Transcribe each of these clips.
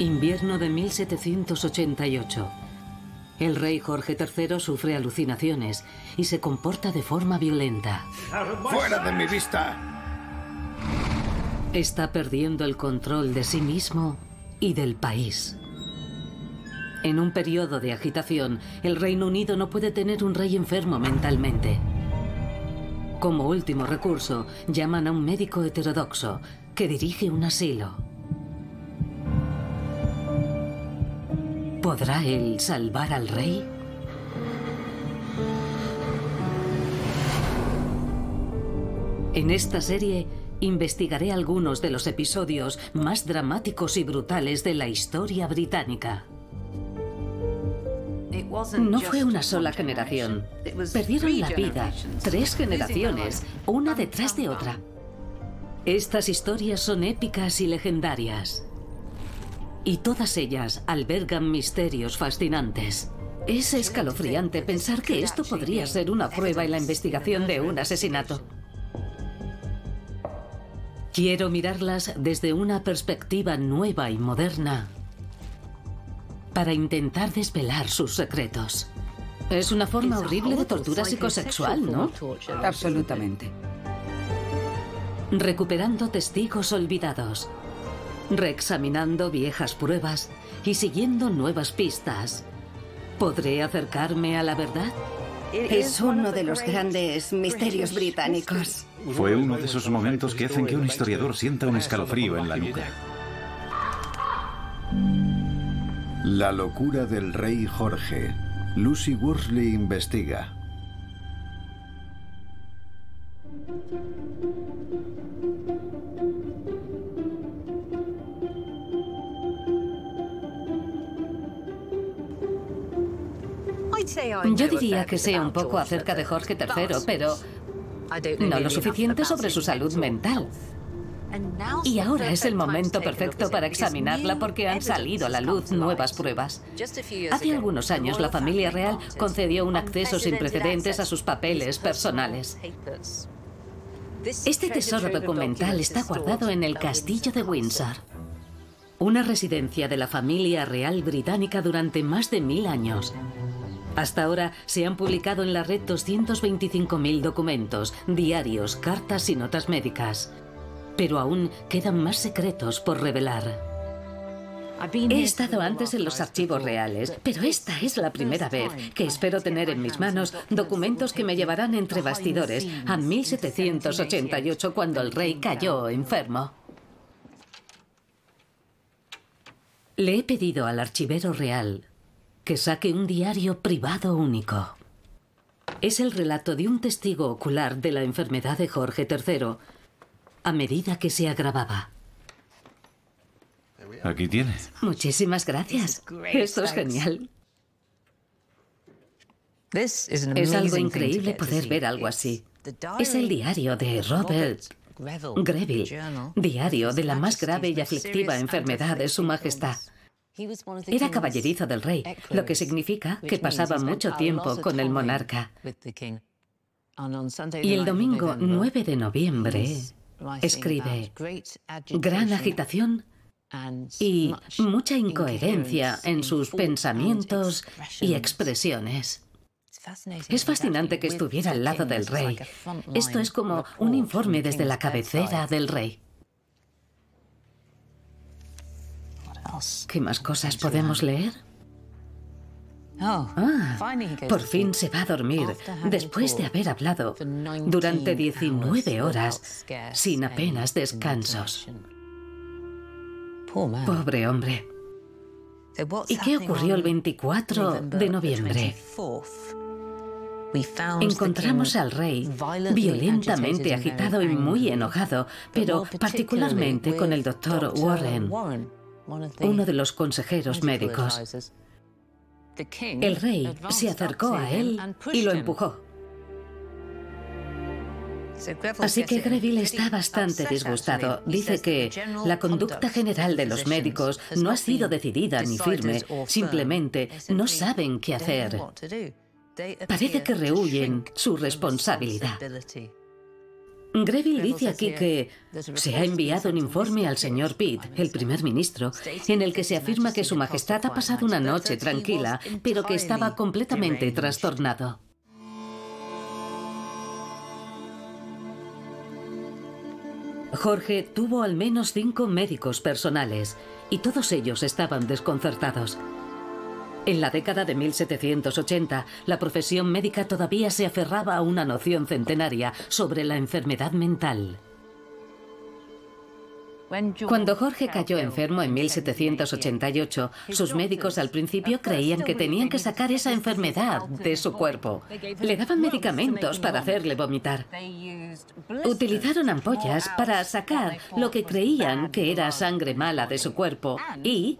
Invierno de 1788. El rey Jorge III sufre alucinaciones y se comporta de forma violenta. ¡Fuera de mi vista! Está perdiendo el control de sí mismo y del país. En un periodo de agitación, el Reino Unido no puede tener un rey enfermo mentalmente. Como último recurso, llaman a un médico heterodoxo que dirige un asilo. ¿Podrá él salvar al rey? En esta serie investigaré algunos de los episodios más dramáticos y brutales de la historia británica. No fue una sola generación. Perdieron la vida tres generaciones, una detrás de otra. Estas historias son épicas y legendarias. Y todas ellas albergan misterios fascinantes. Es escalofriante pensar que esto podría ser una prueba en la investigación de un asesinato. Quiero mirarlas desde una perspectiva nueva y moderna para intentar desvelar sus secretos. Es una forma horrible de tortura psicosexual, ¿no? Absolutamente. Recuperando testigos olvidados, reexaminando viejas pruebas y siguiendo nuevas pistas. ¿Podré acercarme a la verdad? Es uno de los grandes misterios británicos. Fue uno de esos momentos que hacen que un historiador sienta un escalofrío en la nuca. La locura del rey Jorge. Lucy Worsley investiga. Yo diría que sé un poco acerca de Jorge III, pero no lo suficiente sobre su salud mental. Y ahora es el momento perfecto para examinarla porque han salido a la luz nuevas pruebas. Hace algunos años la familia real concedió un acceso sin precedentes a sus papeles personales. Este tesoro documental está guardado en el castillo de Windsor, una residencia de la familia real británica durante más de mil años. Hasta ahora se han publicado en la red 225.000 documentos, diarios, cartas y notas médicas. Pero aún quedan más secretos por revelar. He estado antes en los archivos reales, pero esta es la primera vez que espero tener en mis manos documentos que me llevarán entre bastidores a 1788 cuando el rey cayó enfermo. Le he pedido al archivero real que saque un diario privado único. Es el relato de un testigo ocular de la enfermedad de Jorge III a medida que se agravaba. Aquí tiene. Muchísimas gracias. Esto es genial. Es algo increíble poder ver algo así. Es el diario de Robert Greville, diario de la más grave y aflictiva enfermedad de Su Majestad. Era caballerizo del rey, lo que significa que pasaba mucho tiempo con el monarca. Y el domingo 9 de noviembre escribe gran agitación y mucha incoherencia en sus pensamientos y expresiones. Es fascinante que estuviera al lado del rey. Esto es como un informe desde la cabecera del rey. ¿Qué más cosas podemos leer? Ah, por fin se va a dormir después de haber hablado durante 19 horas sin apenas descansos. Pobre hombre. ¿Y qué ocurrió el 24 de noviembre? Encontramos al rey violentamente agitado y muy enojado, pero particularmente con el doctor Warren, uno de los consejeros médicos. El rey se acercó a él y lo empujó. Así que Greville está bastante disgustado. Dice que la conducta general de los médicos no ha sido decidida ni firme, simplemente no saben qué hacer. Parece que rehuyen su responsabilidad. Greville dice aquí que se ha enviado un informe al señor Pitt, el primer ministro, en el que se afirma que Su Majestad ha pasado una noche tranquila, pero que estaba completamente trastornado. Jorge tuvo al menos cinco médicos personales y todos ellos estaban desconcertados. En la década de 1780, la profesión médica todavía se aferraba a una noción centenaria sobre la enfermedad mental. Cuando Jorge cayó enfermo en 1788, sus médicos al principio creían que tenían que sacar esa enfermedad de su cuerpo. Le daban medicamentos para hacerle vomitar. Utilizaron ampollas para sacar lo que creían que era sangre mala de su cuerpo y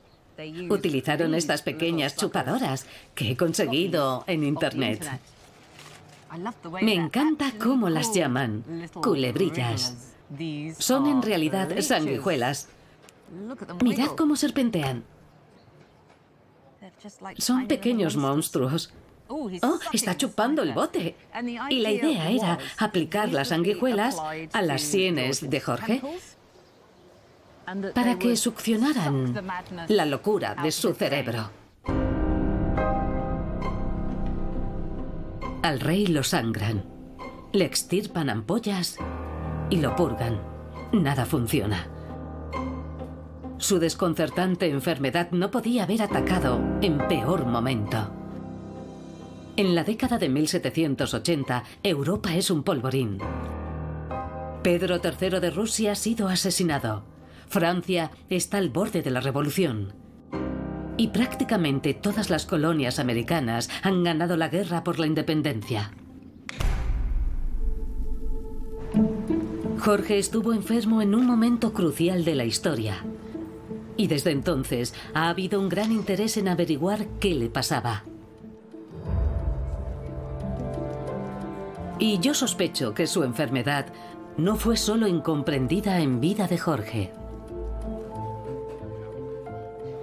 utilizaron estas pequeñas chupadoras que he conseguido en Internet. Me encanta cómo las llaman, culebrillas. Son en realidad sanguijuelas. Mirad cómo serpentean. Son pequeños monstruos. Oh, está chupando el bote. Y la idea era aplicar las sanguijuelas a las sienes de Jorge para que succionaran la locura de su cerebro. Al rey lo sangran, le extirpan ampollas y lo purgan. Nada funciona. Su desconcertante enfermedad no podía haber atacado en peor momento. En la década de 1780, Europa es un polvorín. Pedro III de Rusia ha sido asesinado. Francia está al borde de la revolución. Y prácticamente todas las colonias americanas han ganado la guerra por la independencia. Jorge estuvo enfermo en un momento crucial de la historia. Y desde entonces ha habido un gran interés en averiguar qué le pasaba. Y yo sospecho que su enfermedad no fue solo incomprendida en vida de Jorge.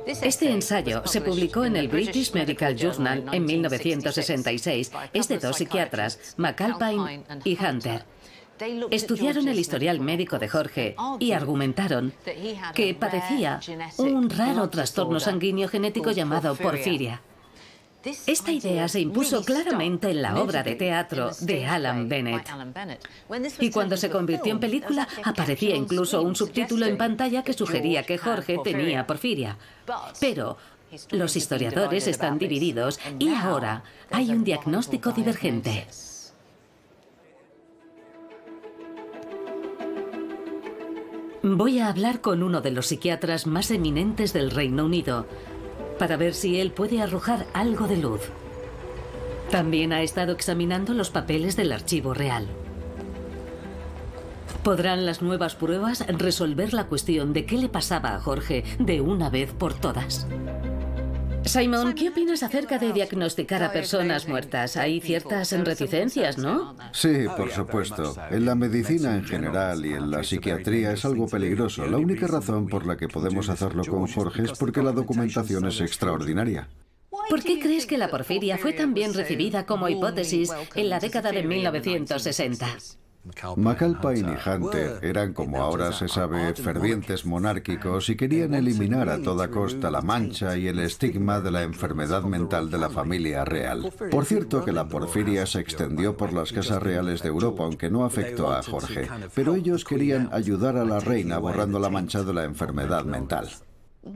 Este ensayo se publicó en el British Medical Journal en 1966. Es de dos psiquiatras, McAlpine y Hunter. Estudiaron el historial médico de Jorge y argumentaron que padecía un raro trastorno sanguíneo genético llamado porfiria. Esta idea se impuso claramente en la obra de teatro de Alan Bennett. Y cuando se convirtió en película, aparecía incluso un subtítulo en pantalla que sugería que Jorge tenía porfiria. Pero los historiadores están divididos y ahora hay un diagnóstico divergente. Voy a hablar con uno de los psiquiatras más eminentes del Reino Unido para ver si él puede arrojar algo de luz. También ha estado examinando los papeles del archivo real. ¿Podrán las nuevas pruebas resolver la cuestión de qué le pasaba a Jorge de una vez por todas? Simon, ¿qué opinas acerca de diagnosticar a personas muertas? Hay ciertas reticencias, ¿no? Sí, por supuesto. En la medicina en general y en la psiquiatría es algo peligroso. La única razón por la que podemos hacerlo con Jorge es porque la documentación es extraordinaria. ¿Por qué crees que la porfiria fue tan bien recibida como hipótesis en la década de 1960? McAlpine y Hunter. Eran, como ahora se sabe, fervientes monárquicos y querían eliminar a toda costa la mancha y el estigma de la enfermedad mental de la familia real. Por cierto que la porfiria se extendió por las casas reales de Europa, aunque no afectó a Jorge, pero ellos querían ayudar a la reina borrando la mancha de la enfermedad mental.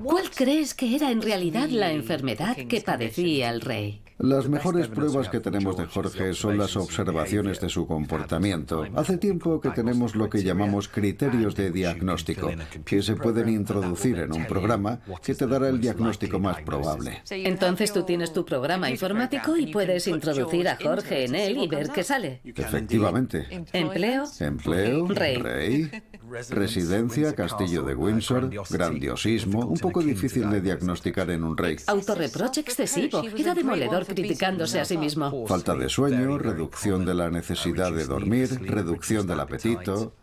¿Cuál crees que era en realidad la enfermedad que padecía el rey? Las mejores pruebas que tenemos de Jorge son las observaciones de su comportamiento. Hace tiempo que tenemos lo que llamamos criterios de diagnóstico, que se pueden introducir en un programa que te dará el diagnóstico más probable. Entonces tú tienes tu programa informático y puedes introducir a Jorge en él y ver qué sale. Efectivamente. Empleo. Empleo. Rey. Residencia, Castillo de Windsor, grandiosismo, un poco difícil de diagnosticar en un rey. Autorreproche excesivo, era demoledor criticándose a sí mismo. Falta de sueño, reducción de la necesidad de dormir, reducción del apetito.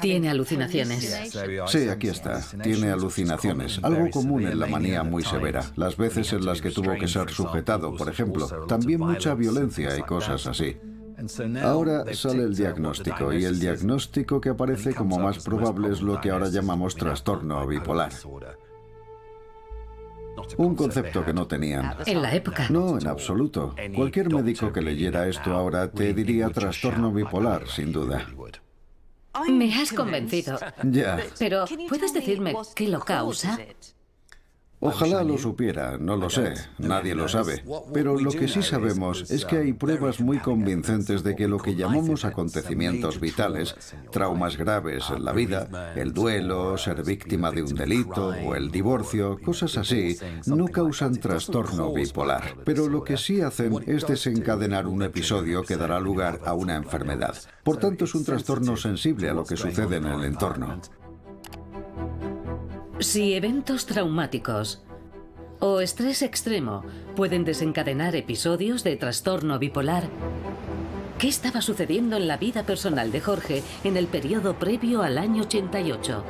Tiene alucinaciones. Sí, aquí está. Tiene alucinaciones. Algo común en la manía muy severa. Las veces en las que tuvo que ser sujetado, por ejemplo. También mucha violencia y cosas así. Ahora sale el diagnóstico y el diagnóstico que aparece como más probable es lo que ahora llamamos trastorno bipolar. Un concepto que no tenían. En la época. No, en absoluto. Cualquier médico que leyera esto ahora te diría trastorno bipolar, sin duda. Me has convencido. Ya. Pero, ¿puedes decirme qué lo causa? Ojalá lo supiera, no lo sé, nadie lo sabe. Pero lo que sí sabemos es que hay pruebas muy convincentes de que lo que llamamos acontecimientos vitales, traumas graves en la vida, el duelo, ser víctima de un delito o el divorcio, cosas así, no causan trastorno bipolar. Pero lo que sí hacen es desencadenar un episodio que dará lugar a una enfermedad. Por tanto, es un trastorno sensible a lo que sucede en el entorno. Si eventos traumáticos o estrés extremo pueden desencadenar episodios de trastorno bipolar, ¿qué estaba sucediendo en la vida personal de Jorge en el periodo previo al año 88?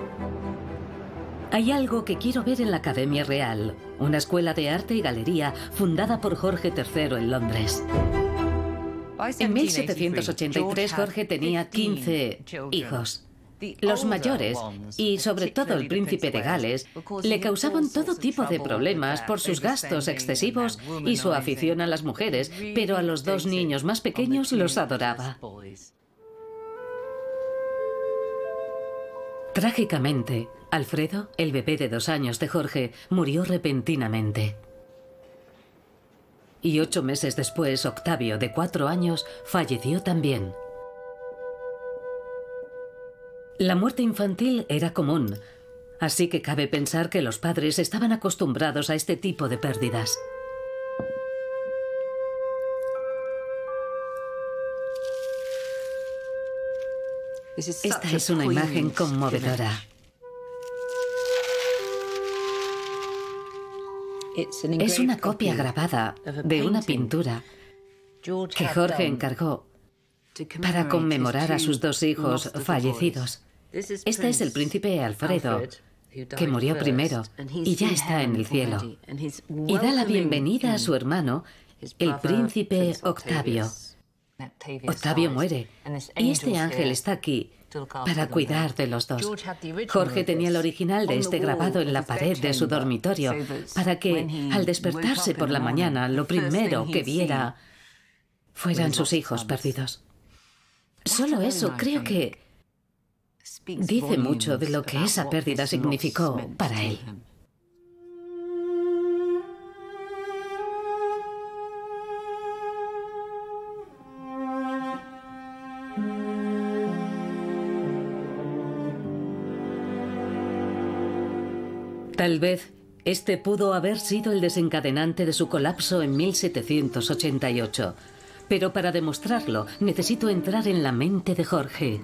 Hay algo que quiero ver en la Academia Real, una escuela de arte y galería fundada por Jorge III en Londres. En 1783 Jorge tenía 15 hijos. Los mayores, y sobre todo el príncipe de Gales, le causaban todo tipo de problemas por sus gastos excesivos y su afición a las mujeres, pero a los dos niños más pequeños los adoraba. Trágicamente, Alfredo, el bebé de dos años de Jorge, murió repentinamente. Y ocho meses después, Octavio, de cuatro años, falleció también. La muerte infantil era común, así que cabe pensar que los padres estaban acostumbrados a este tipo de pérdidas. Esta es una imagen conmovedora. Es una copia grabada de una pintura que Jorge encargó para conmemorar a sus dos hijos fallecidos. Este es el príncipe Alfredo, que murió primero y ya está en el cielo. Y da la bienvenida a su hermano, el príncipe Octavio. Octavio muere y este ángel está aquí para cuidar de los dos. Jorge tenía el original de este grabado en la pared de su dormitorio para que al despertarse por la mañana lo primero que viera fueran sus hijos perdidos. Solo eso creo que dice mucho de lo que esa pérdida significó para él. Tal vez este pudo haber sido el desencadenante de su colapso en 1788. Pero para demostrarlo, necesito entrar en la mente de Jorge.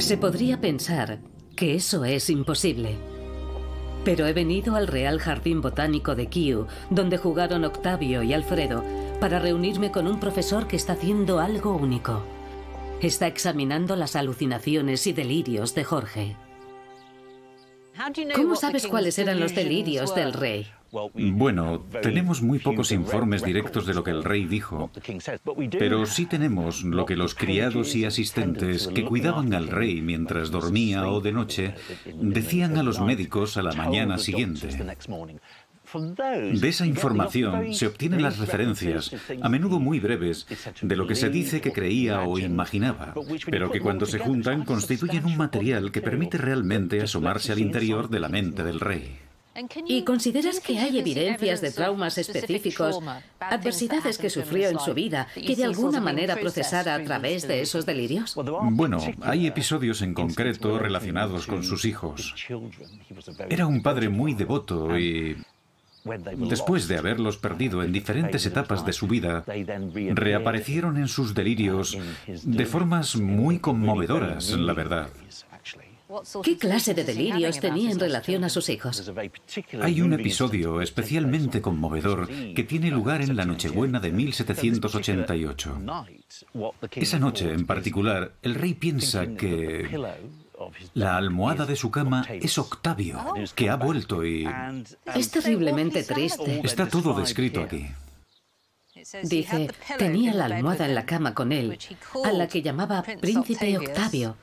Se podría pensar que eso es imposible. Pero he venido al Real Jardín Botánico de Kew, donde jugaron Octavio y Alfredo, para reunirme con un profesor que está haciendo algo único. Está examinando las alucinaciones y delirios de Jorge. ¿Cómo sabes cuáles eran los delirios del rey? Bueno, tenemos muy pocos informes directos de lo que el rey dijo, pero sí tenemos lo que los criados y asistentes que cuidaban al rey mientras dormía o de noche decían a los médicos a la mañana siguiente. De esa información se obtienen las referencias, a menudo muy breves, de lo que se dice que creía o imaginaba, pero que cuando se juntan constituyen un material que permite realmente asomarse al interior de la mente del rey. ¿Y consideras que hay evidencias de traumas específicos, adversidades que sufrió en su vida, que de alguna manera procesara a través de esos delirios? Bueno, hay episodios en concreto relacionados con sus hijos. Era un padre muy devoto y Después de haberlos perdido en diferentes etapas de su vida, reaparecieron en sus delirios de formas muy conmovedoras, la verdad. ¿Qué clase de delirios tenía en relación a sus hijos? Hay un episodio especialmente conmovedor que tiene lugar en la Nochebuena de 1788. Esa noche en particular, el rey piensa que La almohada de su cama es Octavio, que ha vuelto y... Es terriblemente triste. Está todo descrito aquí. Dice, tenía la almohada en la cama con él, a la que llamaba Príncipe Octavio.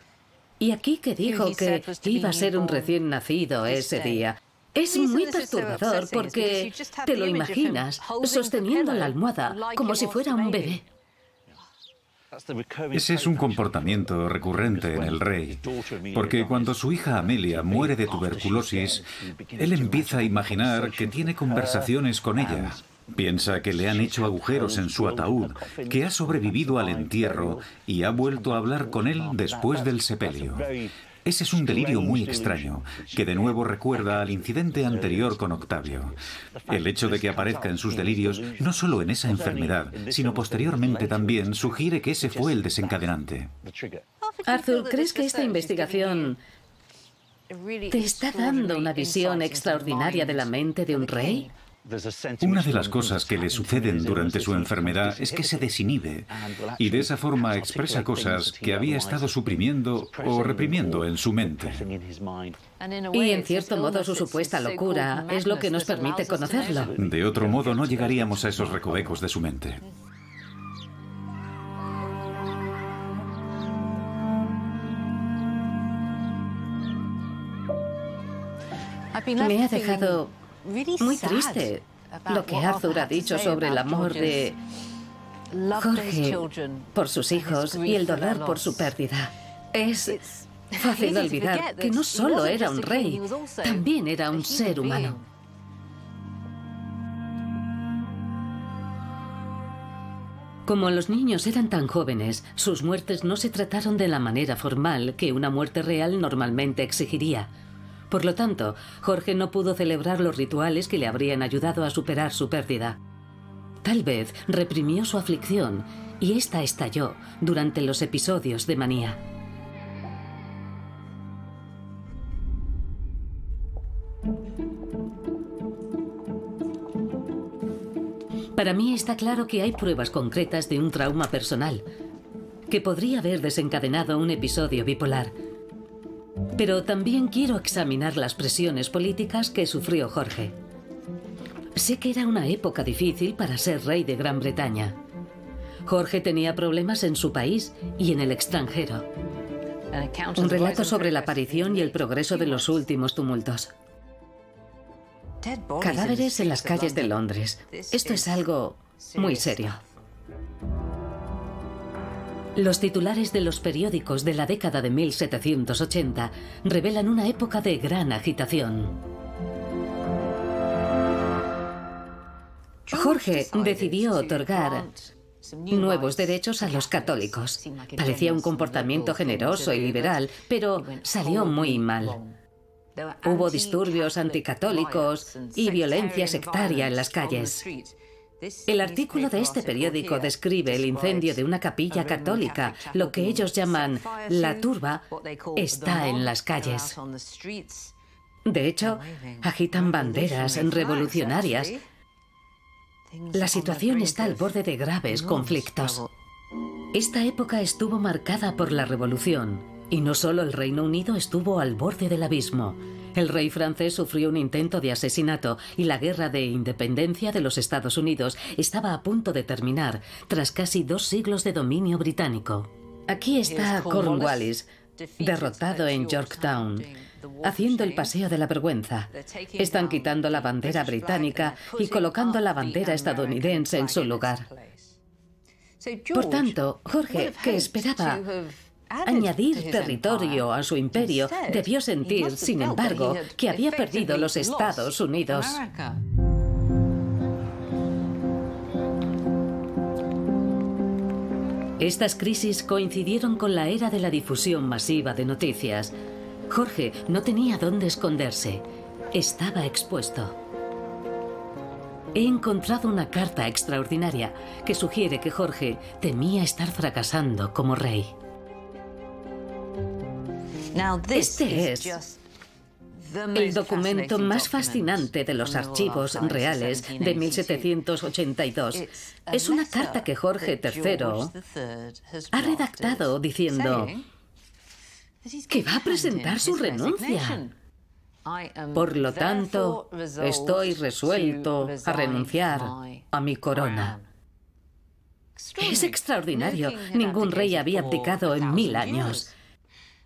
Y aquí que dijo que iba a ser un recién nacido ese día. Es muy perturbador porque te lo imaginas sosteniendo la almohada como si fuera un bebé. Ese es un comportamiento recurrente en el rey, porque cuando su hija Amelia muere de tuberculosis, él empieza a imaginar que tiene conversaciones con ella. Piensa que le han hecho agujeros en su ataúd, que ha sobrevivido al entierro y ha vuelto a hablar con él después del sepelio. Ese es un delirio muy extraño, que de nuevo recuerda al incidente anterior con Octavio. El hecho de que aparezca en sus delirios, no solo en esa enfermedad, sino posteriormente también, sugiere que ese fue el desencadenante. Arthur, ¿crees que esta investigación te está dando una visión extraordinaria de la mente de un rey? Una de las cosas que le suceden durante su enfermedad es que se desinhibe y de esa forma expresa cosas que había estado suprimiendo o reprimiendo en su mente. Y en cierto modo su supuesta locura es lo que nos permite conocerlo. De otro modo no llegaríamos a esos recovecos de su mente. Me ha dejado muy triste lo que Arthur ha dicho sobre el amor de Jorge por sus hijos y el dolor por su pérdida. Es fácil olvidar que no solo era un rey, también era un ser humano. Como los niños eran tan jóvenes, sus muertes no se trataron de la manera formal que una muerte real normalmente exigiría. Por lo tanto, Jorge no pudo celebrar los rituales que le habrían ayudado a superar su pérdida. Tal vez reprimió su aflicción y ésta estalló durante los episodios de manía. Para mí está claro que hay pruebas concretas de un trauma personal, que podría haber desencadenado un episodio bipolar. Pero también quiero examinar las presiones políticas que sufrió Jorge. Sé que era una época difícil para ser rey de Gran Bretaña. Jorge tenía problemas en su país y en el extranjero. Un relato sobre la aparición y el progreso de los últimos tumultos. Cadáveres en las calles de Londres. Esto es algo muy serio. Los titulares de los periódicos de la década de 1780 revelan una época de gran agitación. Jorge decidió otorgar nuevos derechos a los católicos. Parecía un comportamiento generoso y liberal, pero salió muy mal. Hubo disturbios anticatólicos y violencia sectaria en las calles. El artículo de este periódico describe el incendio de una capilla católica. Lo que ellos llaman la turba está en las calles. De hecho, agitan banderas revolucionarias. La situación está al borde de graves conflictos. Esta época estuvo marcada por la revolución, y no solo el Reino Unido estuvo al borde del abismo. El rey francés sufrió un intento de asesinato y la guerra de independencia de los Estados Unidos estaba a punto de terminar tras casi dos siglos de dominio británico. Aquí está Cornwallis, derrotado en Yorktown, haciendo el paseo de la vergüenza. Están quitando la bandera británica y colocando la bandera estadounidense en su lugar. Por tanto, Jorge, que esperaba añadir territorio a su imperio, debió sentir, sin embargo, que había perdido los Estados Unidos. Estas crisis coincidieron con la era de la difusión masiva de noticias. Jorge no tenía dónde esconderse. Estaba expuesto. He encontrado una carta extraordinaria que sugiere que Jorge temía estar fracasando como rey. Este es el documento más fascinante de los archivos reales de 1782. Es una carta que Jorge III ha redactado diciendo, que va a presentar su renuncia. Por lo tanto, estoy resuelto a renunciar a mi corona. Es extraordinario. Ningún rey había abdicado en mil años.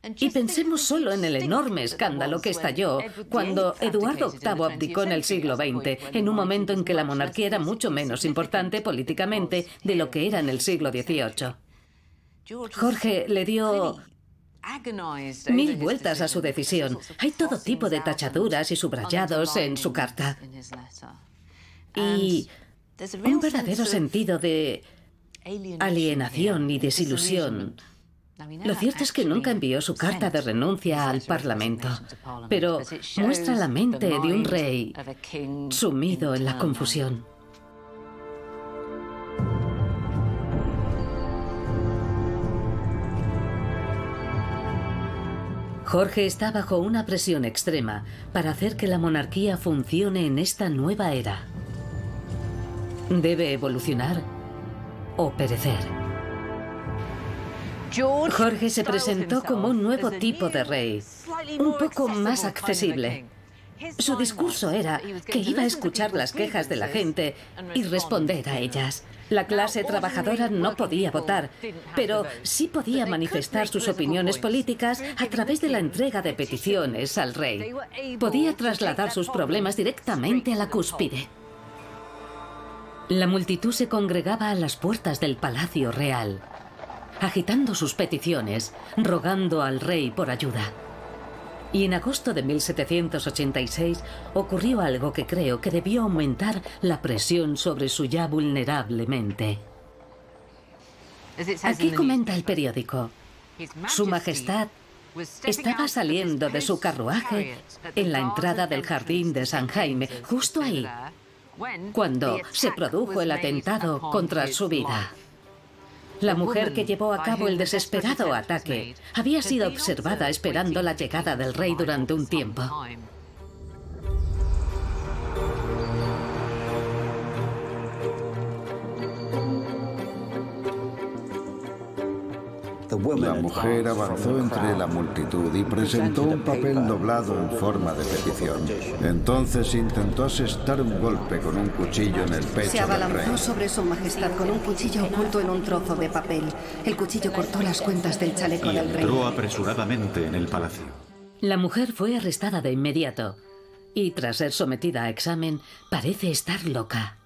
Y pensemos solo en el enorme escándalo que estalló cuando Eduardo VIII abdicó en el siglo XX, en un momento en que la monarquía era mucho menos importante políticamente de lo que era en el siglo XVIII. Jorge le dio mil vueltas a su decisión. Hay todo tipo de tachaduras y subrayados en su carta. Y un verdadero sentido de alienación y desilusión. Lo cierto es que nunca envió su carta de renuncia al Parlamento, pero muestra la mente de un rey sumido en la confusión. Jorge está bajo una presión extrema para hacer que la monarquía funcione en esta nueva era. Debe evolucionar o perecer. Jorge se presentó como un nuevo tipo de rey, un poco más accesible. Su discurso era que iba a escuchar las quejas de la gente y responder a ellas. La clase trabajadora no podía votar, pero sí podía manifestar sus opiniones políticas a través de la entrega de peticiones al rey. Podía trasladar sus problemas directamente a la cúspide. La multitud se congregaba a las puertas del Palacio Real, agitando sus peticiones, rogando al rey por ayuda. Y en agosto de 1786 ocurrió algo que creo que debió aumentar la presión sobre su ya vulnerable mente. Aquí comenta el periódico. Su Majestad estaba saliendo de su carruaje en la entrada del jardín de San Jaime, justo ahí, cuando se produjo el atentado contra su vida. La mujer que llevó a cabo el desesperado ataque había sido observada esperando la llegada del rey durante un tiempo. La mujer avanzó entre la multitud y presentó un papel doblado en forma de petición. Entonces intentó asestar un golpe con un cuchillo en el pecho Se abalanzó sobre su majestad con un cuchillo oculto en un trozo de papel. El cuchillo cortó las cuentas del chaleco y del rey. entró apresuradamente en el palacio. La mujer fue arrestada de inmediato y tras ser sometida a examen parece estar loca.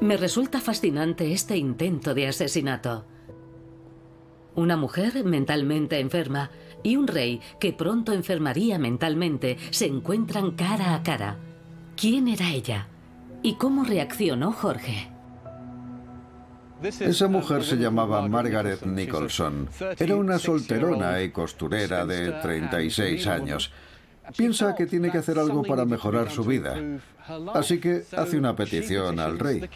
Me resulta fascinante este intento de asesinato. Una mujer mentalmente enferma y un rey que pronto enfermaría mentalmente se encuentran cara a cara. ¿Quién era ella? ¿Y cómo reaccionó Jorge? Esa mujer se llamaba Margaret Nicholson. Era una solterona y costurera de 36 años. Piensa que tiene que hacer algo para mejorar su vida. Así que hace una petición al rey.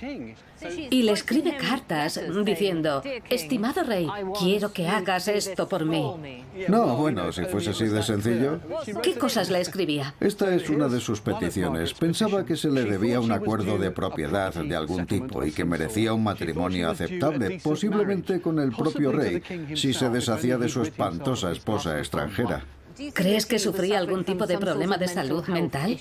Y le escribe cartas diciendo, estimado rey, quiero que hagas esto por mí. No, bueno, si fuese así de sencillo. ¿Qué cosas le escribía? Esta es una de sus peticiones. Pensaba que se le debía un acuerdo de propiedad de algún tipo y que merecía un matrimonio aceptable, posiblemente con el propio rey, si se deshacía de su espantosa esposa extranjera. ¿Crees que sufría algún tipo de problema de salud mental?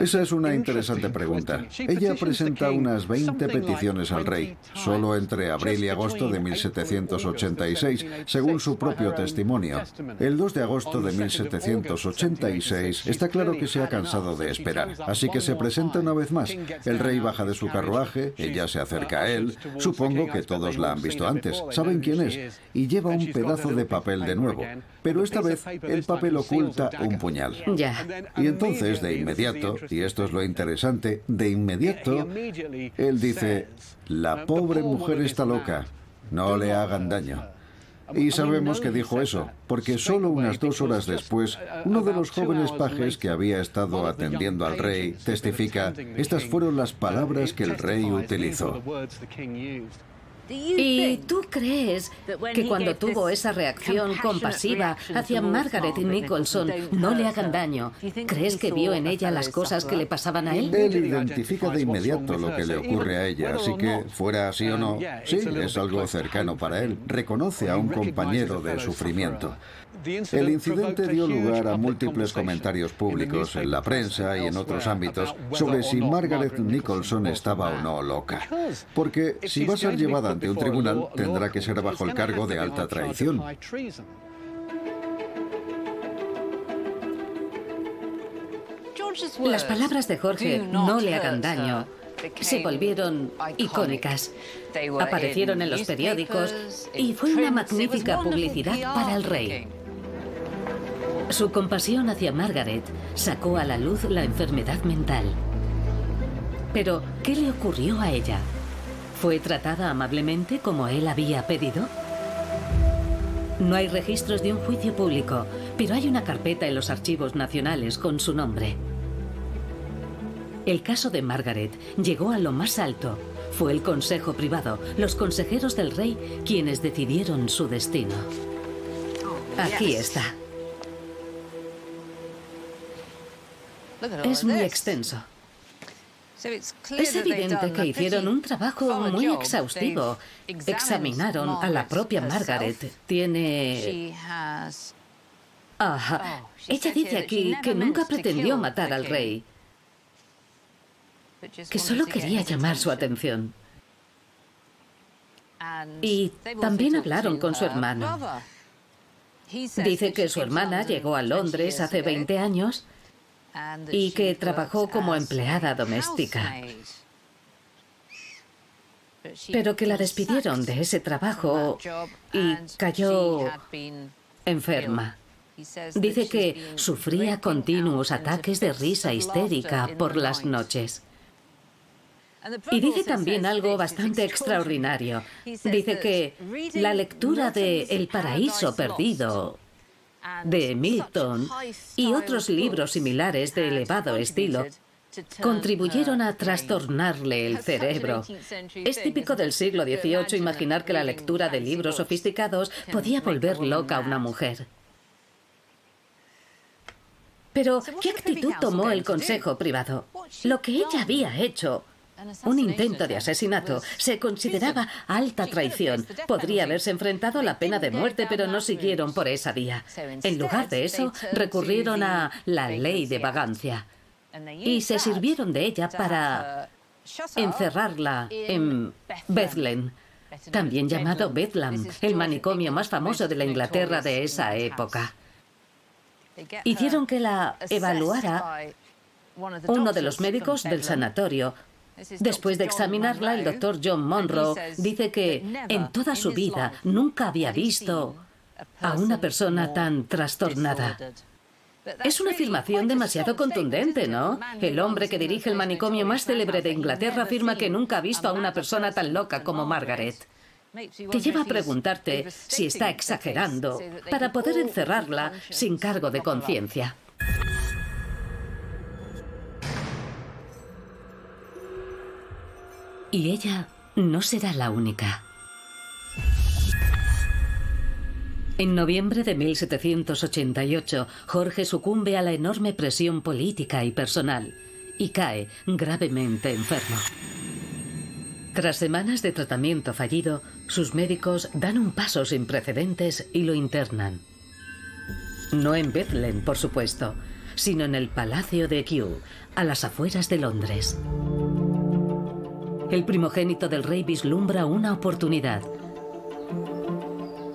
Esa es una interesante pregunta. Ella presenta unas 20 peticiones al rey, solo entre abril y agosto de 1786, según su propio testimonio. El 2 de agosto de 1786 está claro que se ha cansado de esperar, así que se presenta una vez más. El rey baja de su carruaje, ella se acerca a él, supongo que todos la han visto antes, saben quién es, y lleva un pedazo de papel de nuevo, pero esta vez el papel oculta un puñal. Ya. Y entonces, de inmediato, y esto es lo interesante, de inmediato, él dice, la pobre mujer está loca, no le hagan daño. Y sabemos que dijo eso, porque solo unas dos horas después, uno de los jóvenes pajes que había estado atendiendo al rey testifica, estas fueron las palabras que el rey utilizó. ¿Y tú crees que cuando tuvo esa reacción compasiva hacia Margaret Nicholson no le hagan daño? ¿Crees que vio en ella las cosas que le pasaban a él? Él identifica de inmediato lo que le ocurre a ella, así que, fuera así o no, sí, es algo cercano para él. Reconoce a un compañero de sufrimiento. El incidente dio lugar a múltiples comentarios públicos en la prensa y en otros ámbitos sobre si Margaret Nicholson estaba o no loca. Porque si va a ser llevada ante un tribunal, tendrá que ser bajo el cargo de alta traición. Las palabras de Jorge no le hagan daño se volvieron icónicas. Aparecieron en los periódicos y fue una magnífica publicidad para el rey. Su compasión hacia Margaret sacó a la luz la enfermedad mental. Pero, ¿qué le ocurrió a ella? ¿Fue tratada amablemente como él había pedido? No hay registros de un juicio público, pero hay una carpeta en los archivos nacionales con su nombre. El caso de Margaret llegó a lo más alto. Fue el consejo privado, los consejeros del rey, quienes decidieron su destino. Aquí está. Es muy extenso. Es evidente que hicieron un trabajo muy exhaustivo. Examinaron a la propia Margaret. Tiene... Ajá. Ella dice aquí que nunca pretendió matar al rey, que solo quería llamar su atención. Y también hablaron con su hermano. Dice que su hermana llegó a Londres hace 20 años y que trabajó como empleada doméstica. Pero que la despidieron de ese trabajo y cayó enferma. Dice que sufría continuos ataques de risa histérica por las noches. Y dice también algo bastante extraordinario. Dice que la lectura de El paraíso perdido de Milton y otros libros similares de elevado estilo contribuyeron a trastornarle el cerebro. Es típico del siglo XVIII imaginar que la lectura de libros sofisticados podía volver loca a una mujer. Pero, ¿qué actitud tomó el Consejo Privado? Lo que ella había hecho un intento de asesinato se consideraba alta traición. Podría haberse enfrentado a la pena de muerte, pero no siguieron por esa vía. En lugar de eso, recurrieron a la ley de vagancia y se sirvieron de ella para encerrarla en Bethlehem, también llamado Bethlehem, el manicomio más famoso de la Inglaterra de esa época. Hicieron que la evaluara uno de los médicos del sanatorio Después de examinarla, el doctor John Monroe dice que en toda su vida nunca había visto a una persona tan trastornada. Es una afirmación demasiado contundente, ¿no? El hombre que dirige el manicomio más célebre de Inglaterra afirma que nunca ha visto a una persona tan loca como Margaret. Te lleva a preguntarte si está exagerando para poder encerrarla sin cargo de conciencia. Y ella no será la única. En noviembre de 1788, Jorge sucumbe a la enorme presión política y personal y cae gravemente enfermo. Tras semanas de tratamiento fallido, sus médicos dan un paso sin precedentes y lo internan. No en Bethlehem, por supuesto, sino en el Palacio de Kew, a las afueras de Londres. El primogénito del rey vislumbra una oportunidad.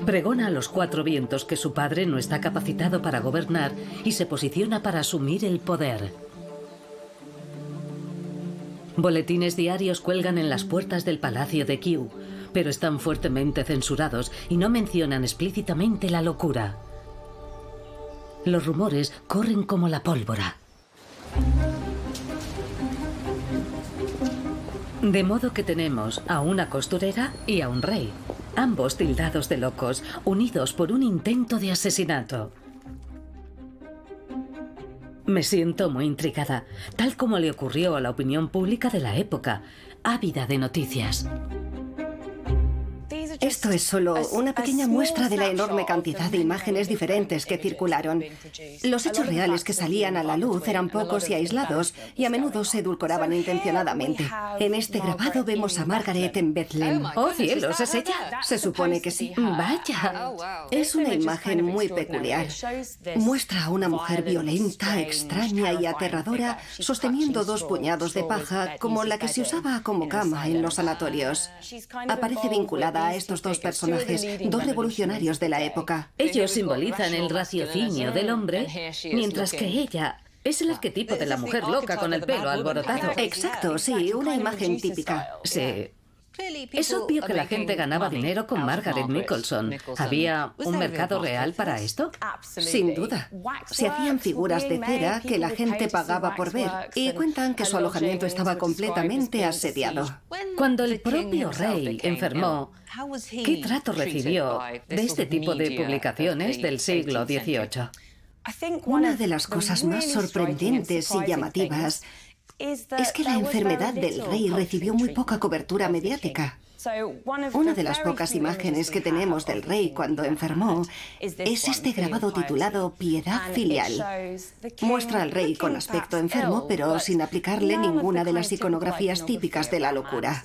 Pregona a los cuatro vientos que su padre no está capacitado para gobernar y se posiciona para asumir el poder. Boletines diarios cuelgan en las puertas del palacio de Kew, pero están fuertemente censurados y no mencionan explícitamente la locura. Los rumores corren como la pólvora. De modo que tenemos a una costurera y a un rey, ambos tildados de locos, unidos por un intento de asesinato. Me siento muy intrigada, tal como le ocurrió a la opinión pública de la época, ávida de noticias. Esto es solo una pequeña muestra de la enorme cantidad de imágenes diferentes que circularon. Los hechos reales que salían a la luz eran pocos y aislados y a menudo se edulcoraban intencionadamente. En este grabado vemos a Margaret en Bethlehem. Oh cielos, ¿es ella? Se supone que sí. Vaya. Es una imagen muy peculiar. Muestra a una mujer violenta, extraña y aterradora sosteniendo dos puñados de paja como la que se usaba como cama en los sanatorios. Aparece vinculada a estos dos personajes, dos revolucionarios de la época. Ellos simbolizan el raciocinio del hombre, mientras que ella es el arquetipo de la mujer loca con el pelo alborotado. Exacto, sí, una imagen típica. Sí. Es obvio que la gente ganaba dinero con Margaret Nicholson. ¿Había un mercado real para esto? Sin duda. Se hacían figuras de cera que la gente pagaba por ver y cuentan que su alojamiento estaba completamente asediado. Cuando el propio rey enfermó, ¿qué trato recibió de este tipo de publicaciones del siglo XVIII? Una de las cosas más sorprendentes y llamativas es que la enfermedad del rey recibió muy poca cobertura mediática. Una de las pocas imágenes que tenemos del rey cuando enfermó es este grabado titulado Piedad Filial. Muestra al rey con aspecto enfermo, pero sin aplicarle ninguna de las iconografías típicas de la locura.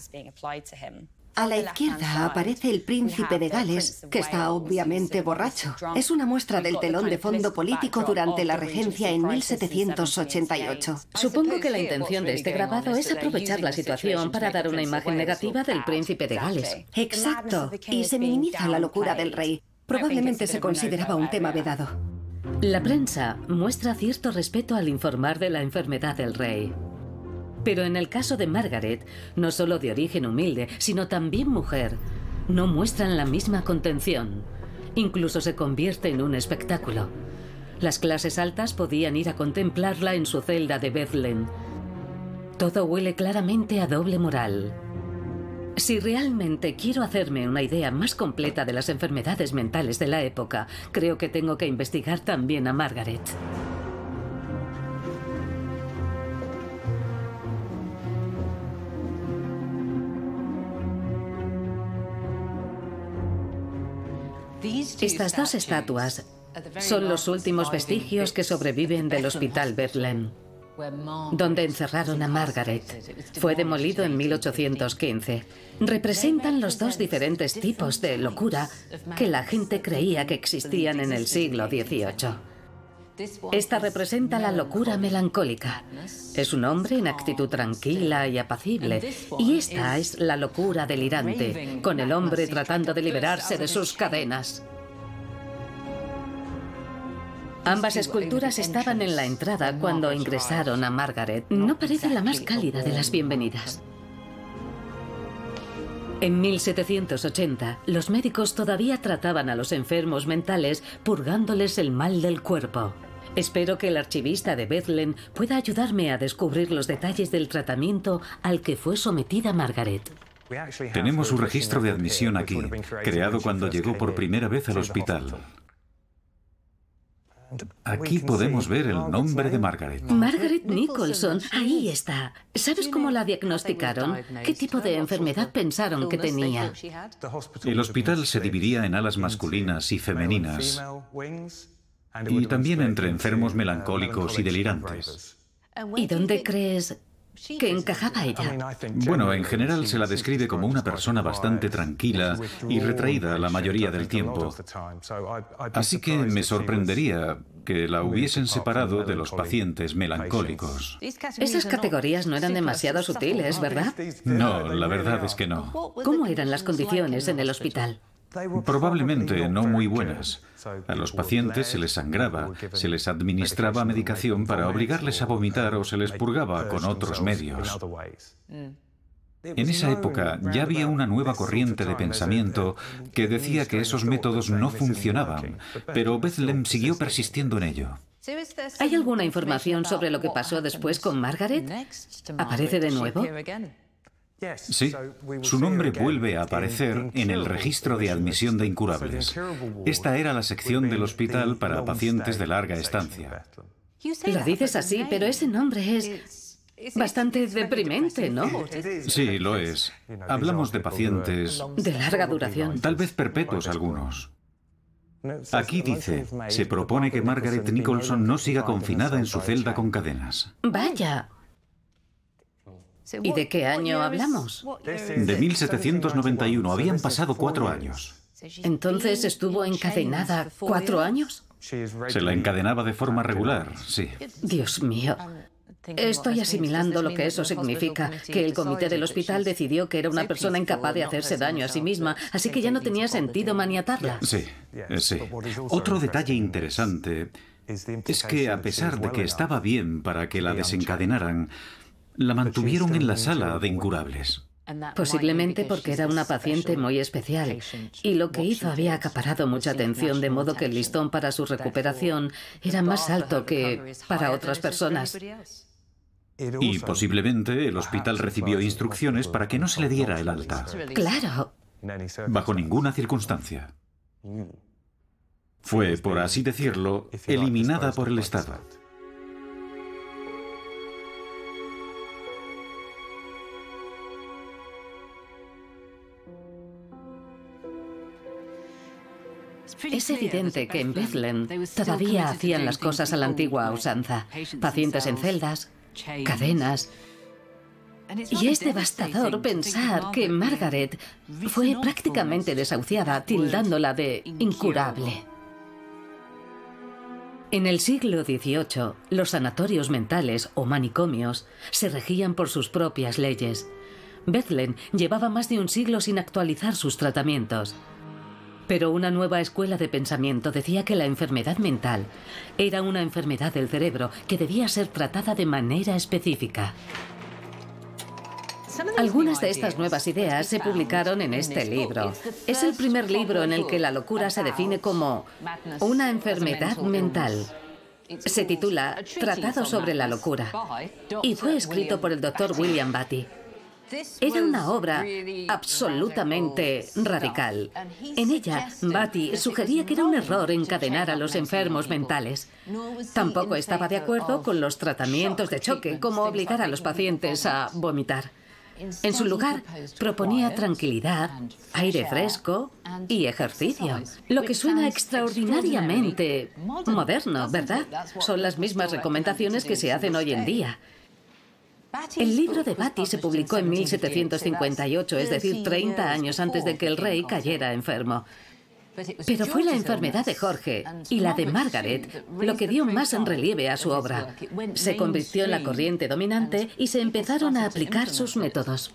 A la izquierda aparece el príncipe de Gales, que está obviamente borracho. Es una muestra del telón de fondo político durante la regencia en 1788. Supongo que la intención de este grabado es aprovechar la situación para dar una imagen negativa del príncipe de Gales. Exacto, y se minimiza la locura del rey. Probablemente se consideraba un tema vedado. La prensa muestra cierto respeto al informar de la enfermedad del rey. Pero en el caso de Margaret, no solo de origen humilde, sino también mujer, no muestran la misma contención. Incluso se convierte en un espectáculo. Las clases altas podían ir a contemplarla en su celda de Bethlehem. Todo huele claramente a doble moral. Si realmente quiero hacerme una idea más completa de las enfermedades mentales de la época, creo que tengo que investigar también a Margaret. Estas dos estatuas son los últimos vestigios que sobreviven del Hospital Bethlehem, donde encerraron a Margaret. Fue demolido en 1815. Representan los dos diferentes tipos de locura que la gente creía que existían en el siglo XVIII. Esta representa la locura melancólica. Es un hombre en actitud tranquila y apacible. Y esta es la locura delirante, con el hombre tratando de liberarse de sus cadenas. Ambas esculturas estaban en la entrada cuando ingresaron a Margaret. No parece la más cálida de las bienvenidas. En 1780, los médicos todavía trataban a los enfermos mentales purgándoles el mal del cuerpo. Espero que el archivista de Bethlehem pueda ayudarme a descubrir los detalles del tratamiento al que fue sometida Margaret. Tenemos su registro de admisión aquí, creado cuando llegó por primera vez al hospital. Aquí podemos ver el nombre de Margaret. Margaret Nicholson, ahí está. ¿Sabes cómo la diagnosticaron? ¿Qué tipo de enfermedad pensaron que tenía? El hospital se dividía en alas masculinas y femeninas, y también entre enfermos melancólicos y delirantes. ¿Y dónde crees que encajaba ella? Bueno, en general se la describe como una persona bastante tranquila y retraída la mayoría del tiempo. Así que me sorprendería que la hubiesen separado de los pacientes melancólicos. Esas categorías no eran demasiado sutiles, ¿verdad? No, la verdad es que no. ¿Cómo eran las condiciones en el hospital? Probablemente no muy buenas. A los pacientes se les sangraba, se les administraba medicación para obligarles a vomitar o se les purgaba con otros medios. En esa época ya había una nueva corriente de pensamiento que decía que esos métodos no funcionaban, pero Bethlehem siguió persistiendo en ello. ¿Hay alguna información sobre lo que pasó después con Margaret? ¿Aparece de nuevo? Sí, su nombre vuelve a aparecer en el registro de admisión de incurables. Esta era la sección del hospital para pacientes de larga estancia. Lo dices así, pero ese nombre es... Bastante deprimente, ¿no? Sí, lo es. Hablamos de pacientes... De larga duración. Tal vez perpetuos algunos. Aquí dice, se propone que Margaret Nicholson no siga confinada en su celda con cadenas. Vaya. ¿Y de qué año hablamos? De 1791. Habían pasado cuatro años. Entonces estuvo encadenada cuatro años. Se la encadenaba de forma regular, sí. Dios mío. Estoy asimilando lo que eso significa, que el comité del hospital decidió que era una persona incapaz de hacerse daño a sí misma, así que ya no tenía sentido maniatarla. Sí, sí. Otro detalle interesante es que a pesar de que estaba bien para que la desencadenaran, la mantuvieron en la sala de incurables. Posiblemente porque era una paciente muy especial y lo que hizo había acaparado mucha atención, de modo que el listón para su recuperación era más alto que para otras personas. Y posiblemente el hospital recibió instrucciones para que no se le diera el alta. Claro. Bajo ninguna circunstancia. Fue, por así decirlo, eliminada por el Estado. Es evidente que en Bethlehem todavía hacían las cosas a la antigua usanza. Pacientes en celdas, cadenas. Y es devastador pensar que Margaret fue prácticamente desahuciada, tildándola de incurable. En el siglo XVIII, los sanatorios mentales o manicomios se regían por sus propias leyes. Bethlehem llevaba más de un siglo sin actualizar sus tratamientos. Pero una nueva escuela de pensamiento decía que la enfermedad mental era una enfermedad del cerebro que debía ser tratada de manera específica. Algunas de estas nuevas ideas se publicaron en este libro. Es el primer libro en el que la locura se define como una enfermedad mental. Se titula Tratado sobre la locura y fue escrito por el doctor William Batty. Era una obra absolutamente radical. En ella, Batty sugería que era un error encadenar a los enfermos mentales. Tampoco estaba de acuerdo con los tratamientos de choque, como obligar a los pacientes a vomitar. En su lugar, proponía tranquilidad, aire fresco y ejercicio, lo que suena extraordinariamente moderno, ¿verdad? Son las mismas recomendaciones que se hacen hoy en día. El libro de Batty se publicó en 1758, es decir, 30 años antes de que el rey cayera enfermo. Pero fue la enfermedad de Jorge y la de Margaret lo que dio más en relieve a su obra. Se convirtió en la corriente dominante y se empezaron a aplicar sus métodos.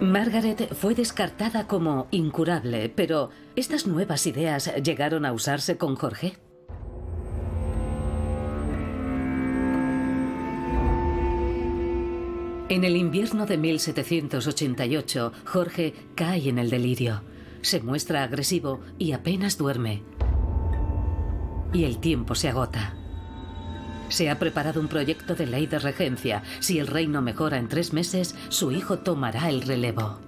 Margaret fue descartada como incurable, pero ¿estas nuevas ideas llegaron a usarse con Jorge? En el invierno de 1788, Jorge cae en el delirio. Se muestra agresivo y apenas duerme. Y el tiempo se agota. Se ha preparado un proyecto de ley de regencia. Si el reino mejora en tres meses, su hijo tomará el relevo.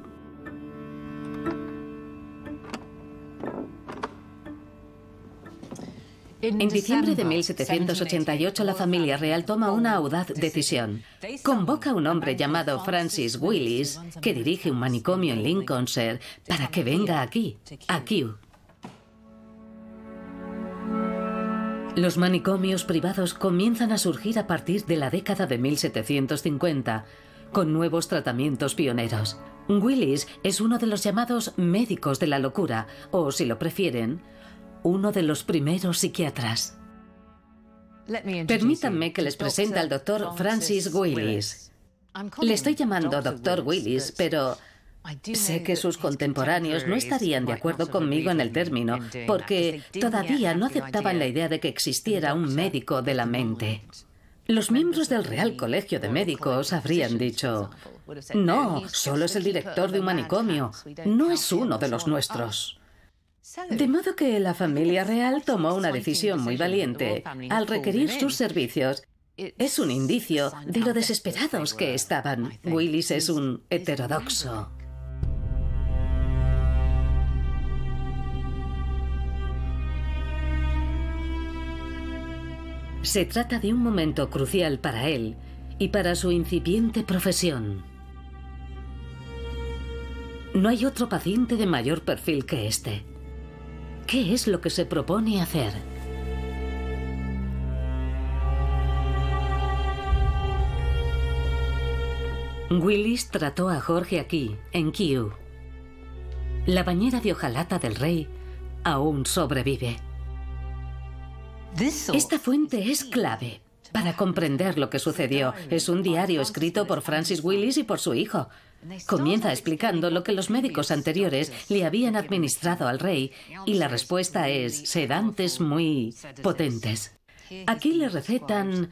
En diciembre de 1788 la familia real toma una audaz decisión. Convoca a un hombre llamado Francis Willis, que dirige un manicomio en Lincolnshire, para que venga aquí, a Kew. Los manicomios privados comienzan a surgir a partir de la década de 1750, con nuevos tratamientos pioneros. Willis es uno de los llamados médicos de la locura, o si lo prefieren, uno de los primeros psiquiatras. Permítanme que les presente al doctor Francis Willis. Le estoy llamando doctor Willis, pero sé que sus contemporáneos no estarían de acuerdo conmigo en el término, porque todavía no aceptaban la idea de que existiera un médico de la mente. Los miembros del Real Colegio de Médicos habrían dicho, no, solo es el director de un manicomio, no es uno de los nuestros. De modo que la familia real tomó una decisión muy valiente al requerir sus servicios. Es un indicio de lo desesperados que estaban. Willis es un heterodoxo. Se trata de un momento crucial para él y para su incipiente profesión. No hay otro paciente de mayor perfil que este. ¿Qué es lo que se propone hacer? Willis trató a Jorge aquí, en Kew. La bañera de hojalata del rey aún sobrevive. Esta fuente es clave para comprender lo que sucedió. Es un diario escrito por Francis Willis y por su hijo. Comienza explicando lo que los médicos anteriores le habían administrado al rey y la respuesta es sedantes muy potentes. Aquí le recetan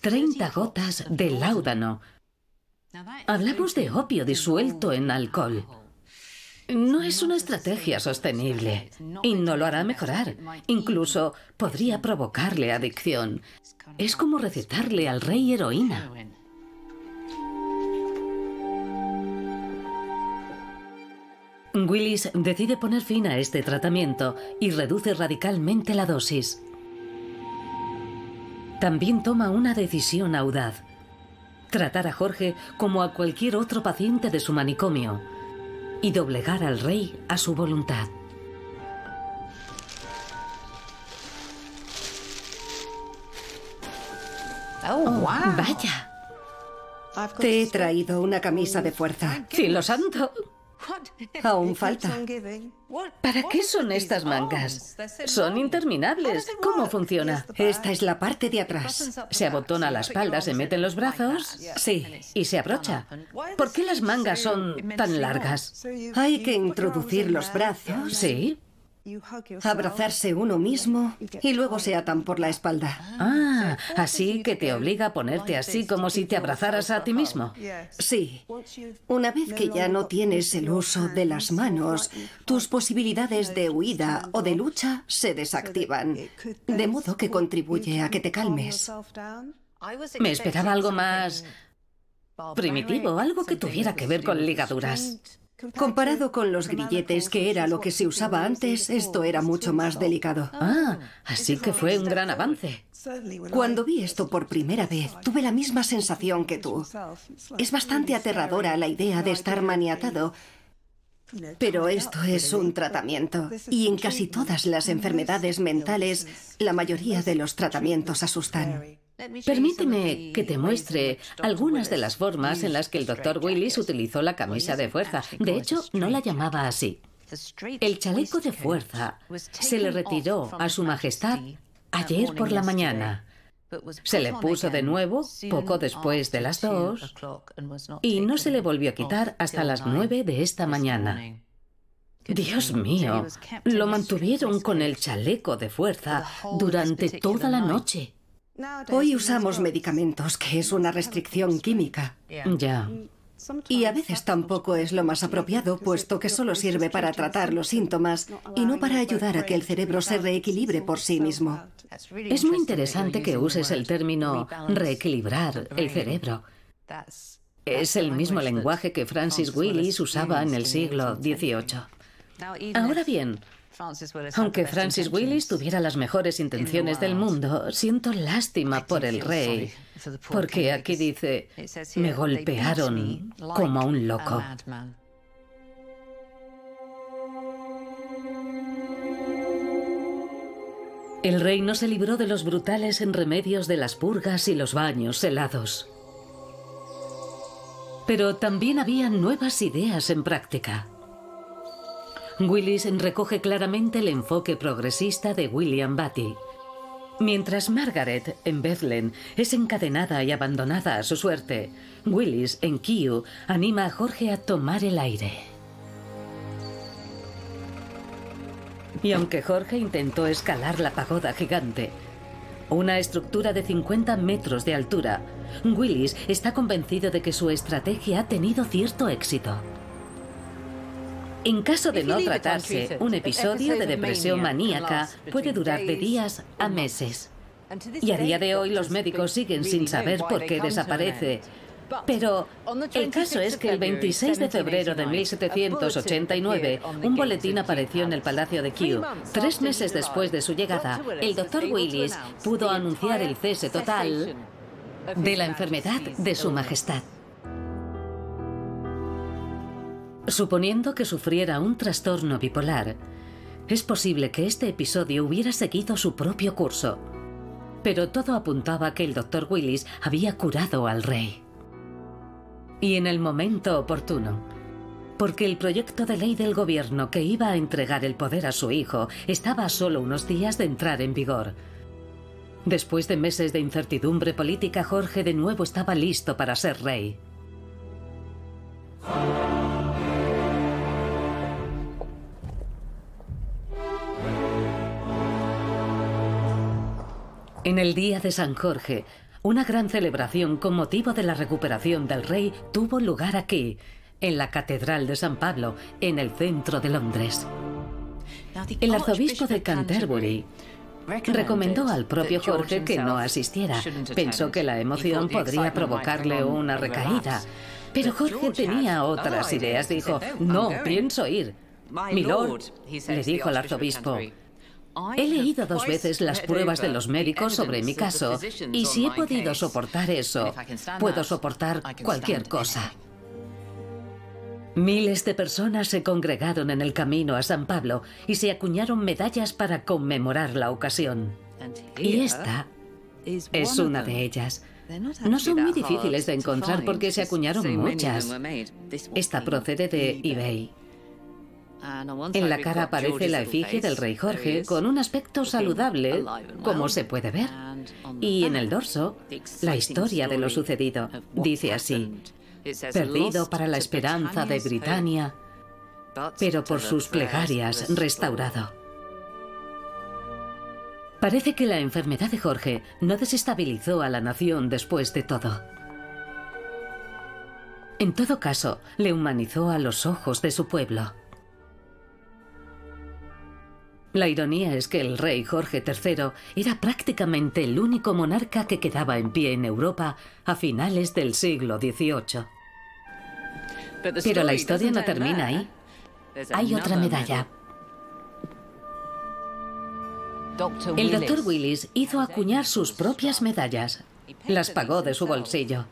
30 gotas de láudano, Hablamos de opio disuelto en alcohol. No es una estrategia sostenible y no lo hará mejorar. Incluso podría provocarle adicción. Es como recetarle al rey heroína. Willis decide poner fin a este tratamiento y reduce radicalmente la dosis. También toma una decisión audaz tratar a Jorge como a cualquier otro paciente de su manicomio y doblegar al rey a su voluntad. Oh, oh vaya. Te he traído una camisa de fuerza. Cielo santo. Aún falta. ¿Para qué son estas mangas? Son interminables. ¿Cómo funciona? Esta es la parte de atrás. Se abotona la espalda, se mete en los brazos. Sí, y se abrocha. ¿Por qué las mangas son tan largas? Hay que introducir los brazos. Sí abrazarse uno mismo y luego se atan por la espalda. Ah, así que te obliga a ponerte así como si te abrazaras a ti mismo. Sí. Una vez que ya no tienes el uso de las manos, tus posibilidades de huida o de lucha se desactivan, de modo que contribuye a que te calmes. Me esperaba algo más primitivo, algo que tuviera que ver con ligaduras. Comparado con los grilletes, que era lo que se usaba antes, esto era mucho más delicado. Ah, así que fue un gran avance. Cuando vi esto por primera vez, tuve la misma sensación que tú. Es bastante aterradora la idea de estar maniatado, pero esto es un tratamiento. Y en casi todas las enfermedades mentales, la mayoría de los tratamientos asustan. Permíteme que te muestre algunas de las formas en las que el doctor Willis utilizó la camisa de fuerza. De hecho, no la llamaba así. El chaleco de fuerza se le retiró a Su Majestad ayer por la mañana. Se le puso de nuevo poco después de las dos y no se le volvió a quitar hasta las nueve de esta mañana. Dios mío, lo mantuvieron con el chaleco de fuerza durante toda la noche. Hoy usamos medicamentos, que es una restricción química. Ya. Y a veces tampoco es lo más apropiado, puesto que solo sirve para tratar los síntomas y no para ayudar a que el cerebro se reequilibre por sí mismo. Es muy interesante que uses el término reequilibrar el cerebro. Es el mismo lenguaje que Francis Willis usaba en el siglo XVIII. Ahora bien, aunque Francis Willis tuviera las mejores intenciones del mundo, siento lástima por el rey, porque aquí dice, me golpearon como a un loco. El rey no se libró de los brutales remedios de las purgas y los baños helados. Pero también había nuevas ideas en práctica. Willis recoge claramente el enfoque progresista de William Batty. Mientras Margaret, en Bethlehem, es encadenada y abandonada a su suerte, Willis, en Kew, anima a Jorge a tomar el aire. Y aunque Jorge intentó escalar la pagoda gigante, una estructura de 50 metros de altura, Willis está convencido de que su estrategia ha tenido cierto éxito. En caso de no tratarse, un episodio de depresión maníaca puede durar de días a meses. Y a día de hoy los médicos siguen sin saber por qué desaparece. Pero el caso es que el 26 de febrero de 1789, un boletín apareció en el Palacio de Kew. Tres meses después de su llegada, el doctor Willis pudo anunciar el cese total de la enfermedad de Su Majestad. Suponiendo que sufriera un trastorno bipolar, es posible que este episodio hubiera seguido su propio curso. Pero todo apuntaba que el Dr. Willis había curado al rey. Y en el momento oportuno, porque el proyecto de ley del gobierno que iba a entregar el poder a su hijo estaba a solo unos días de entrar en vigor. Después de meses de incertidumbre política, Jorge de nuevo estaba listo para ser rey. En el día de San Jorge, una gran celebración con motivo de la recuperación del rey tuvo lugar aquí, en la Catedral de San Pablo, en el centro de Londres. El arzobispo de Canterbury recomendó al propio Jorge que no asistiera. Pensó que la emoción podría provocarle una recaída. Pero Jorge tenía otras ideas. Dijo, no, pienso ir. Milord, le dijo el arzobispo, He leído dos veces las pruebas de los médicos sobre mi caso y si he podido soportar eso, puedo soportar cualquier cosa. Miles de personas se congregaron en el camino a San Pablo y se acuñaron medallas para conmemorar la ocasión. Y esta es una de ellas. No son muy difíciles de encontrar porque se acuñaron muchas. Esta procede de eBay. En la cara aparece la efigie del rey Jorge con un aspecto saludable, como se puede ver. Y en el dorso, la historia de lo sucedido. Dice así, perdido para la esperanza de Britania, pero por sus plegarias restaurado. Parece que la enfermedad de Jorge no desestabilizó a la nación después de todo. En todo caso, le humanizó a los ojos de su pueblo. La ironía es que el rey Jorge III era prácticamente el único monarca que quedaba en pie en Europa a finales del siglo XVIII. Pero la historia no termina ahí. Hay otra medalla. El doctor Willis hizo acuñar sus propias medallas. Las pagó de su bolsillo.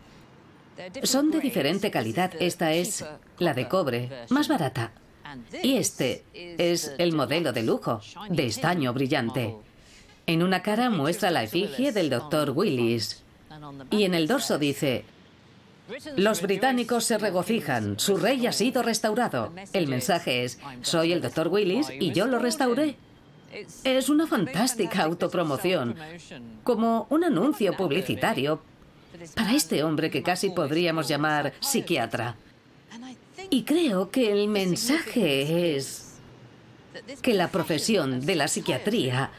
Son de diferente calidad. Esta es la de cobre, más barata. Y este es el modelo de lujo, de estaño brillante. En una cara muestra la efigie del Dr. Willis y en el dorso dice, los británicos se regocijan, su rey ha sido restaurado. El mensaje es, soy el Dr. Willis y yo lo restauré. Es una fantástica autopromoción, como un anuncio publicitario para este hombre que casi podríamos llamar psiquiatra. Y creo que el mensaje es que la profesión de la psiquiatría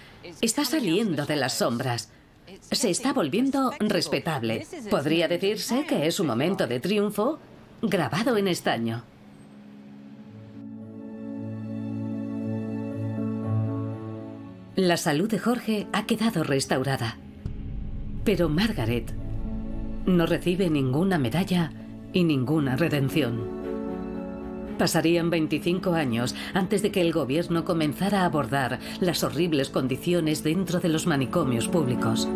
está saliendo de las sombras. Se está volviendo respetable. Podría decirse que es un momento de triunfo grabado en estaño. La salud de Jorge ha quedado restaurada. Pero Margaret no recibe ninguna medalla y ninguna redención. Pasarían 25 años antes de que el gobierno comenzara a abordar las horribles condiciones dentro de los manicomios públicos.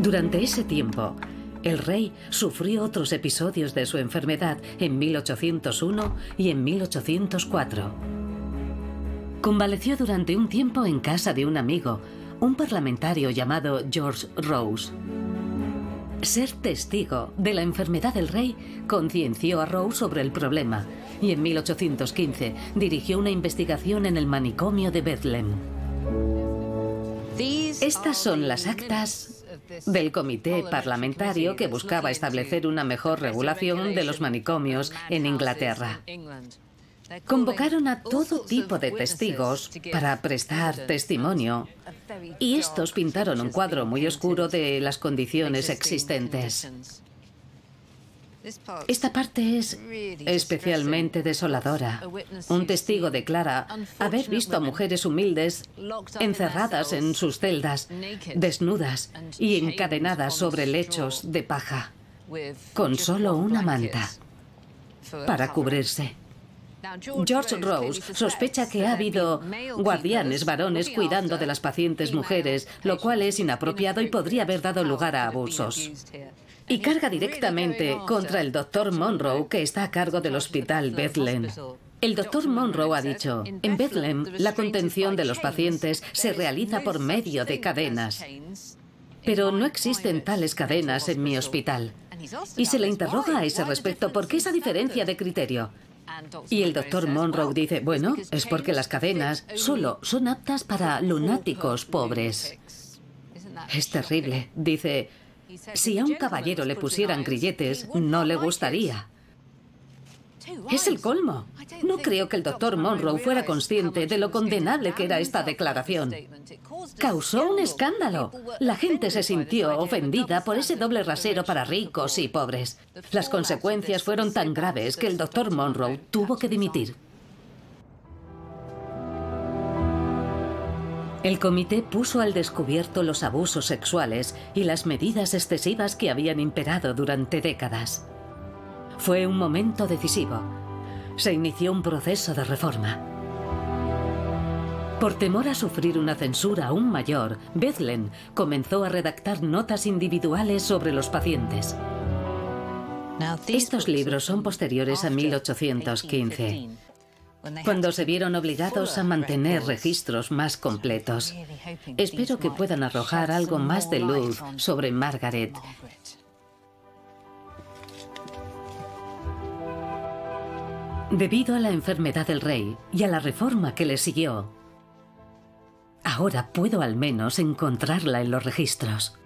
Durante ese tiempo, el rey sufrió otros episodios de su enfermedad en 1801 y en 1804. Convaleció durante un tiempo en casa de un amigo, un parlamentario llamado George Rose. Ser testigo de la enfermedad del rey concienció a Rowe sobre el problema y en 1815 dirigió una investigación en el manicomio de Bethlehem. Estas son las actas del comité parlamentario que buscaba establecer una mejor regulación de los manicomios en Inglaterra. Convocaron a todo tipo de testigos para prestar testimonio y estos pintaron un cuadro muy oscuro de las condiciones existentes. Esta parte es especialmente desoladora. Un testigo declara haber visto a mujeres humildes encerradas en sus celdas, desnudas y encadenadas sobre lechos de paja, con solo una manta para cubrirse. George Rose sospecha que ha habido guardianes varones cuidando de las pacientes mujeres, lo cual es inapropiado y podría haber dado lugar a abusos. Y carga directamente contra el doctor Monroe, que está a cargo del hospital Bethlehem. El doctor Monroe ha dicho, en Bethlehem la contención de los pacientes se realiza por medio de cadenas. Pero no existen tales cadenas en mi hospital. Y se le interroga a ese respecto por qué esa diferencia de criterio. Y el doctor Monroe dice, bueno, es porque las cadenas solo son aptas para lunáticos pobres. Es terrible. Dice, si a un caballero le pusieran grilletes, no le gustaría. Es el colmo. No creo que el doctor Monroe fuera consciente de lo condenable que era esta declaración. Causó un escándalo. La gente se sintió ofendida por ese doble rasero para ricos y pobres. Las consecuencias fueron tan graves que el doctor Monroe tuvo que dimitir. El comité puso al descubierto los abusos sexuales y las medidas excesivas que habían imperado durante décadas. Fue un momento decisivo. Se inició un proceso de reforma. Por temor a sufrir una censura aún mayor, Bethlen comenzó a redactar notas individuales sobre los pacientes. Estos libros son posteriores a 1815, cuando se vieron obligados a mantener registros más completos. Espero que puedan arrojar algo más de luz sobre Margaret Debido a la enfermedad del rey y a la reforma que le siguió, ahora puedo al menos encontrarla en los registros.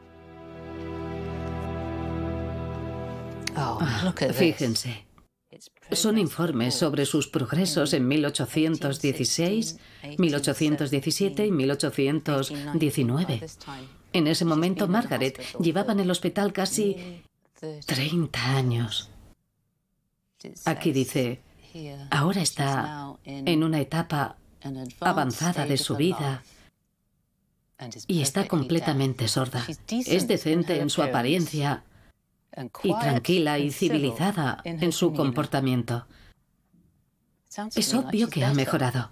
Oh, ah, fíjense. Son informes sobre sus progresos en 1816, 1817 y 1819. En ese momento, Margaret llevaba en el hospital casi 30 años. Aquí dice, Ahora está en una etapa avanzada de su vida y está completamente sorda. Es decente en su apariencia y tranquila y civilizada en su comportamiento. Es obvio que ha mejorado.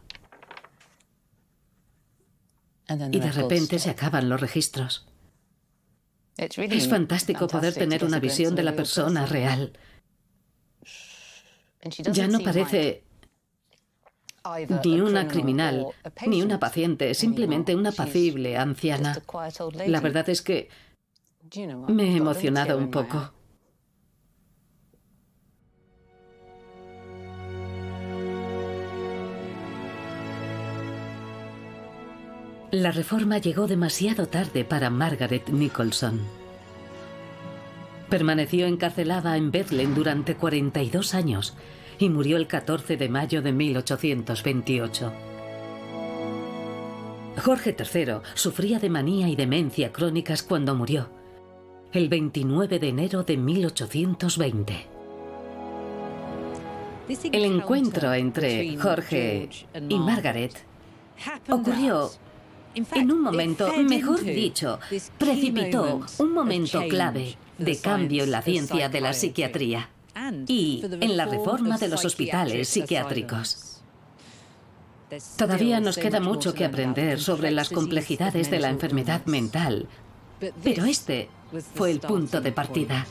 Y de repente se acaban los registros. Es fantástico poder tener una visión de la persona real. Ya no parece ni una criminal, ni una paciente, simplemente una apacible anciana. La verdad es que me he emocionado un poco. La reforma llegó demasiado tarde para Margaret Nicholson. Permaneció encarcelada en Bethlehem durante 42 años y murió el 14 de mayo de 1828. Jorge III sufría de manía y demencia crónicas cuando murió, el 29 de enero de 1820. El encuentro entre Jorge y Margaret ocurrió en un momento, mejor dicho, precipitó un momento clave de cambio en la ciencia de la psiquiatría y en la reforma de los hospitales psiquiátricos. Todavía nos queda mucho que aprender sobre las complejidades de la enfermedad mental, pero este fue el punto de partida.